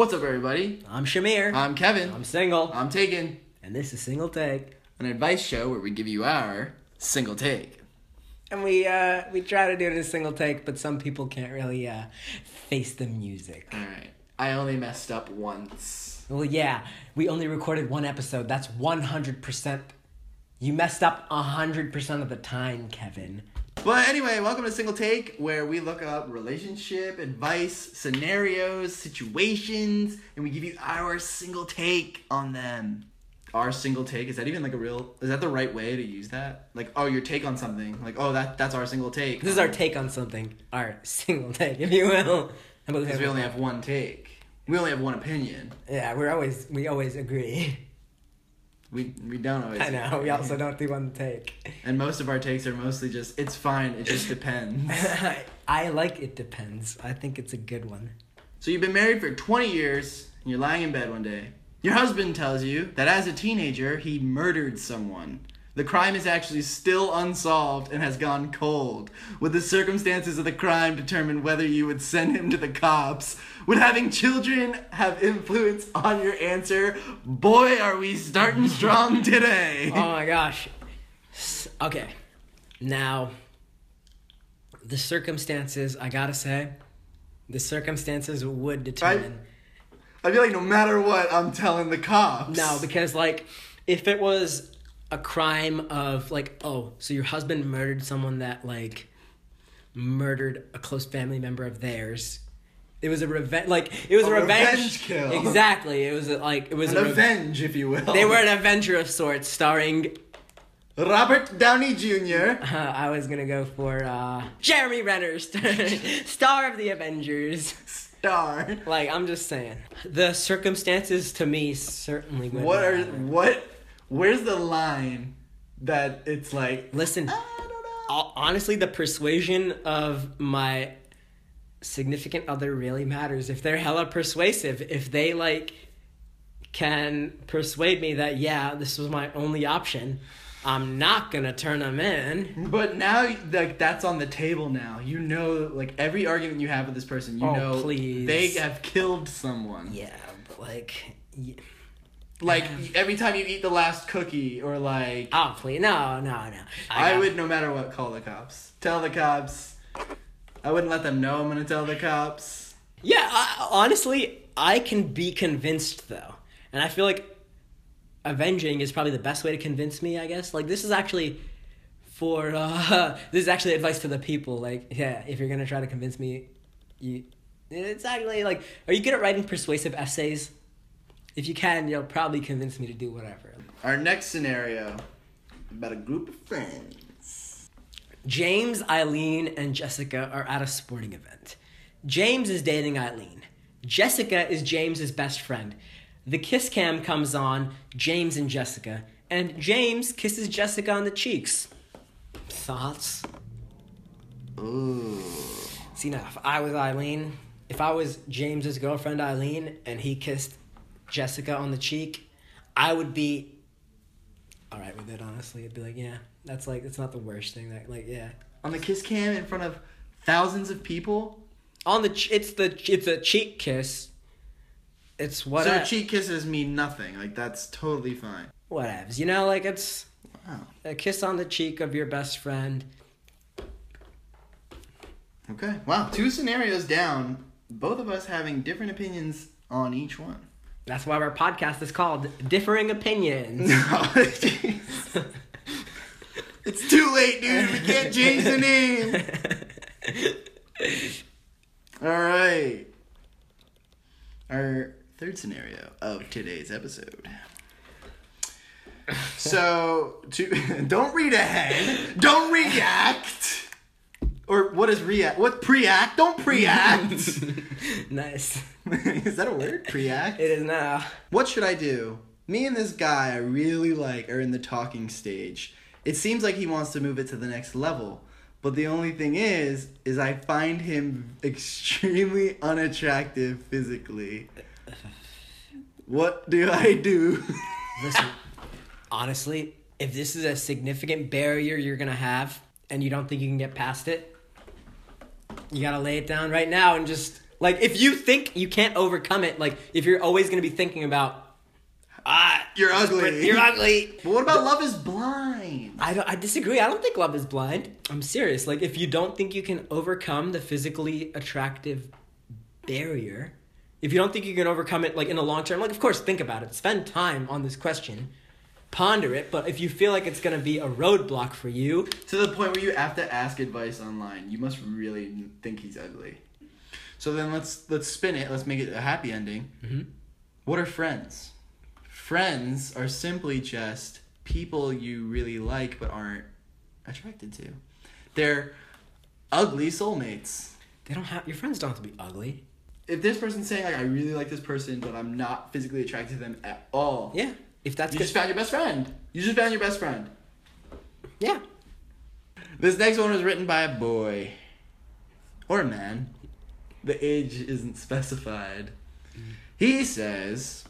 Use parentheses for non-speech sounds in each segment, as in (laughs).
What's up, everybody? I'm Shamir. I'm Kevin. I'm single. I'm Taken, and this is Single Take. an advice show where we give you our single take. And we uh we try to do it in a single take, but some people can't really uh face the music. All right. I only messed up once. Well, yeah, we only recorded one episode. That's 100%. You messed up 100% of the time, Kevin. But anyway, welcome to Single Take, where we look up relationship advice, scenarios, situations, and we give you our single take on them. Our single take is that even like a real? Is that the right way to use that? Like, oh, your take on something. Like, oh, that that's our single take. This is our take on something. Our (laughs) single take, if you will. Because we only have one take. We only have one opinion. Yeah, we're always we always agree. (laughs) We we don't always. I know. We also don't do one take. And most of our takes are mostly just it's fine. It just depends. (laughs) I like it depends. I think it's a good one. so you've been married for 20 years, and you're lying in bed one day. Your husband tells you that as a teenager he murdered someone. The crime is actually still unsolved and has gone cold. Would the circumstances of the crime determine whether you would send him to the cops? Would having children have influence on your answer? Boy, are we starting strong (laughs) today. Oh my gosh. Okay. Now, the circumstances, I gotta say, the circumstances would determine. I feel like no matter what, I'm telling the cops. No, because, like, if it was a crime of, like, oh, so your husband murdered someone that, like, murdered a close family member of theirs. It was a revenge, like it was a, A revenge. revenge kill. Exactly, it was a, like it was an a rev- avenge, if you will. They were an Avenger of sorts, starring Robert Downey Jr. Uh, (laughs) I was gonna go for uh, Jeremy Renner, (laughs) star, of the Avengers. Star. Like I'm just saying, the circumstances to me certainly. What are matter. what? Where's the line that it's like? Listen, I don't know. honestly, the persuasion of my significant other really matters. If they're hella persuasive, if they like can persuade me that yeah, this was my only option, I'm not gonna turn them in. But now, like that's on the table now. You know, like every argument you have with this person, you Oh, know, please. they have killed someone. Yeah, but like. y Like every time you eat the last cookie, or like, Oh please, no, no, no. I, got- would no matter what call the cops. Tell the cops. I wouldn't let them know I'm gonna tell the cops. Yeah, I, honestly, I can be convinced though, and I feel like avenging is probably the best way to convince me. I guess like this is actually for uh, (laughs) this is actually advice to the people. Like, yeah, if you're gonna try to convince me, you it's actually like, are you good at writing persuasive essays? If you can, you'll probably convince me to do whatever. Our next scenario about a group of friends. James, Eileen, and Jessica are at a sporting event. James is dating Eileen. Jessica is James's best friend. The kiss cam comes on, James and Jessica, and James kisses Jessica on the cheeks. Thoughts? Ooh. See now, if I was Eileen, if I was James's girlfriend Eileen, and he kissed Jessica on the cheek, I would be all right with it. Honestly, I'd be like, yeah, that's like it's not the worst thing. That like, yeah, On the kiss cam in front of thousands of people. on the ch- it's the it's a cheek kiss. It's what so cheek kisses mean nothing. Like that's totally fine. whatevs. You know, like it's Wow. a kiss on the cheek of your best friend. Okay. Wow. Two scenarios down. Both of us having different opinions on each one. That's why our podcast is called Differing Opinions. (laughs) Oh, no, it's too late, dude. We can't change the name. (laughs) All right. Our third scenario of today's episode. So, to (laughs) don't read ahead. Don't react. Or what is react? What pre-act? Don't pre-act. (laughs) nice. (laughs) is that a word? Pre-act. It is now. What should I do? Me and this guy I really like are in the talking stage. It seems like he wants to move it to the next level. But the only thing is, is I find him extremely unattractive physically. What do I do? (laughs) Listen, honestly, if this is a significant barrier you're gonna have and you don't think you can get past it, you gotta lay it down right now and just Like if you think you can't overcome it, like if you're always gonna be thinking about ah You're ugly. you're ugly. But what about Love is Blind? I don't, I disagree. I don't think love is blind. I'm serious. Like if you don't think you can overcome the physically attractive barrier, if you don't think you can overcome it like in the long term, like of course think about it. Spend time on this question. Ponder it, but if you feel like it's gonna be a roadblock for you, To the point where you have to ask advice online. You must really think he's ugly. So then let's let's spin it. Let's make it a happy ending. Mhm. What are friends? Friends are simply just people you really like but aren't attracted to. They're ugly soulmates. they don't have your friends don't have to be ugly. If this person's saying like I really like this person but I'm not physically attracted to them at all, Yeah, if that's you good. just found your best friend. You just found your best friend. yeah, This next one was written by a boy or a man. The age isn't specified. He says,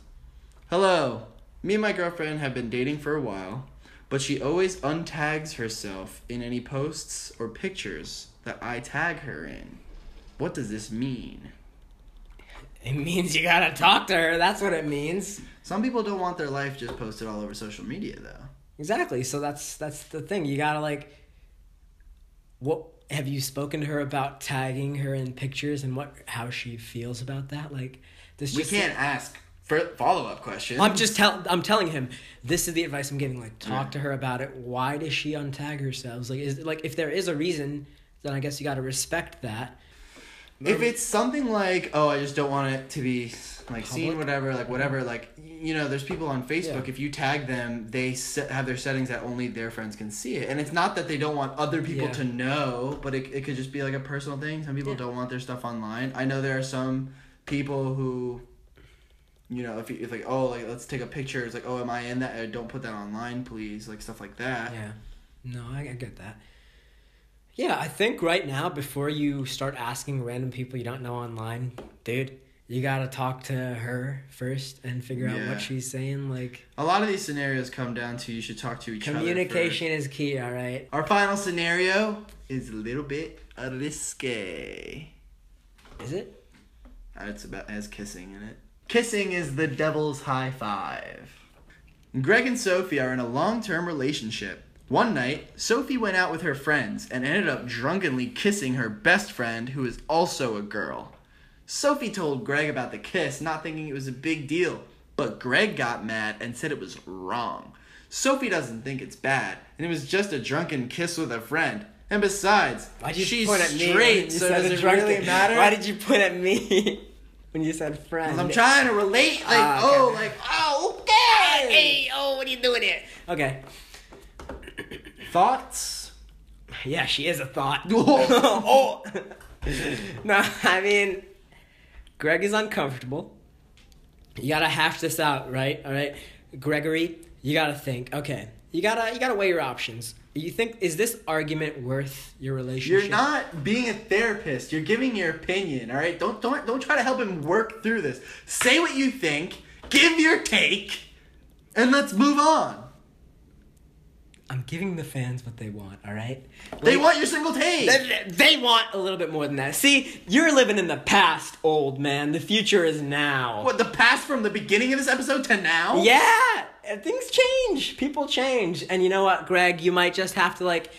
Hello, me and my girlfriend have been dating for a while, but she always untags herself in any posts or pictures that I tag her in. What does this mean? It means you gotta talk to her. That's what it means. Some people don't want their life just posted all over social media, though. Exactly. So that's that's the thing. You gotta like. What have you spoken to her about tagging her in pictures and what how she feels about that? Like this. We can't ask for follow up questions. I'm just tell. I'm telling him this is the advice I'm giving. Like, talk Yeah. to her about it. Why does she untag herself? Like, is like if there is a reason, then I guess you got to respect that. If it's something like, oh, I just don't want it to be like seen, whatever, like whatever, like you know, there's people on Facebook. Yeah. If you tag them, they set, have their settings that only their friends can see it, and it's not that they don't want other people Yeah. to know, but it, it could just be like a personal thing. Some people Yeah. don't want their stuff online. I know there are some people who, you know, if you, if like, oh, like let's take a picture. It's like, oh, am I in that? Uh, Don't put that online, please. Like stuff like that. Yeah. No, I, I get that. Yeah, I think right now, before you start asking random people you don't know online, dude, you gotta talk to her first and figure out what she's saying. Like, A lot of these scenarios come down to you should talk to each other. communication is key, alright? Our final scenario is a little bit risque. Is it? It's about it has kissing in it. Kissing is the devil's high five. Greg and Sophie are in a long-term relationship. One night, Sophie went out with her friends and ended up drunkenly kissing her best friend, who is also a girl. Sophie told Greg about the kiss, not thinking it was a big deal, but Greg got mad and said it was wrong. Sophie doesn't think it's bad, and it was just a drunken kiss with a friend. And besides, Why'd you she's point at me straight, you so does it drunken- really matter? Why did you point at me (laughs) when you said friend? I'm trying to relate, like, Ah, okay. oh, like, oh, okay. Hey, oh, what are you doing here? Okay. Thoughts? Yeah, she is a thought. (laughs) (laughs) Oh. no, I mean, Greg is uncomfortable. You gotta hash this out, right? All right, Gregory, you gotta think. Okay, you gotta you gotta weigh your options. You think is this argument worth your relationship? You're not being a therapist. You're giving your opinion. All right. Don't don't don't try to help him work through this. Say what you think. Give your take, and let's move on. I'm giving the fans what they want. All right. They want your single take. They, they want a little bit more than that. See, you're living in the past, old man. The future is now. What the past from the beginning of this episode to now? Yeah, things change. People change, and you know what, Greg? You might just have to like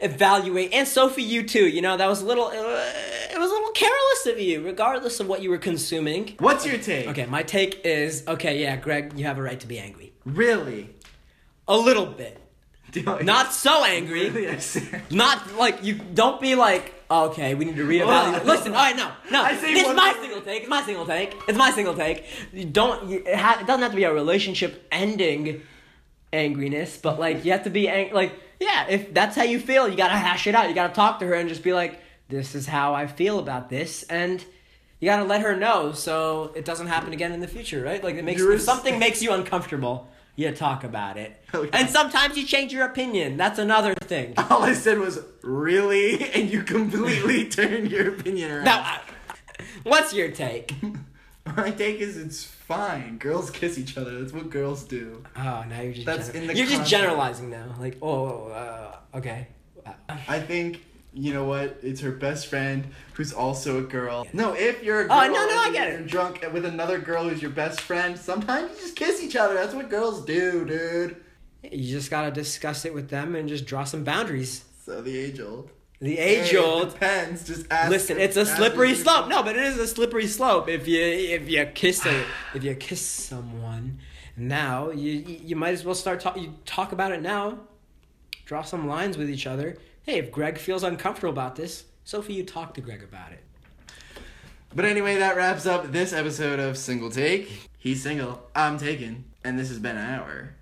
evaluate. And Sophie, you too. You know that was a little. Uh, it was a little careless of you, regardless of what you were consuming. What's your take? Okay, my take is okay. Yeah, Greg, you have a right to be angry. Really? A little bit, (laughs) Not so angry. (laughs) Not like you. Don't be like. Oh, okay, we need to reevaluate. (laughs) Listen, all right, no, no. I say This is my more- single take. It's my single take. It's my single take. You don't. You, it, ha- it doesn't have to be a relationship ending angriness, but like you have to be ang- like yeah. If that's how you feel, you gotta hash it out. You gotta talk to her and just be like, this is how I feel about this, and you gotta let her know so it doesn't happen again in the future, right? Like it makes You're if something makes you uncomfortable. You talk about it, Okay. and sometimes you change your opinion. That's another thing. All I said was really, (laughs) and you completely (laughs) turned your opinion around. Now, (laughs) what's your take? My take is it's fine. Girls kiss each other. That's what girls do. Oh, now you're just That's gener- in the you're just generalizing now. Like, oh, uh, okay. I think you know what? It's her best friend who's also a girl. No, if you're a oh, girl Oh, no, no, I get you're it. drunk with another girl who's your best friend, sometimes you just kiss each other. That's what girls do, dude. You just gotta discuss it with them and just draw some boundaries. So the age old. The age Hey, it old. depends. Just ask. Listen, it's a slippery slope. No, but it is a slippery slope. If you if you kiss a (sighs) if you kiss someone now, you you you might as well start talk you talk about it now. Draw some lines with each other. Hey, if Greg feels uncomfortable about this, Sophie, you talk to Greg about it. But anyway, that wraps up this episode of Single Take. He's single. I'm taken, and this has been an hour.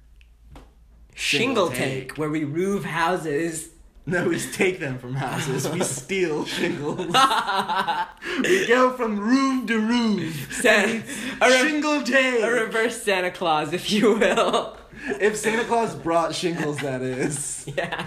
Single Shingle take. take, where we roof houses. No, we take them from houses. We (laughs) steal shingles. (laughs) we go from roof to roof. San- a, re- Shingle take. a reverse Santa Claus, if you will. if Santa Claus brought shingles, that is. (laughs) yeah.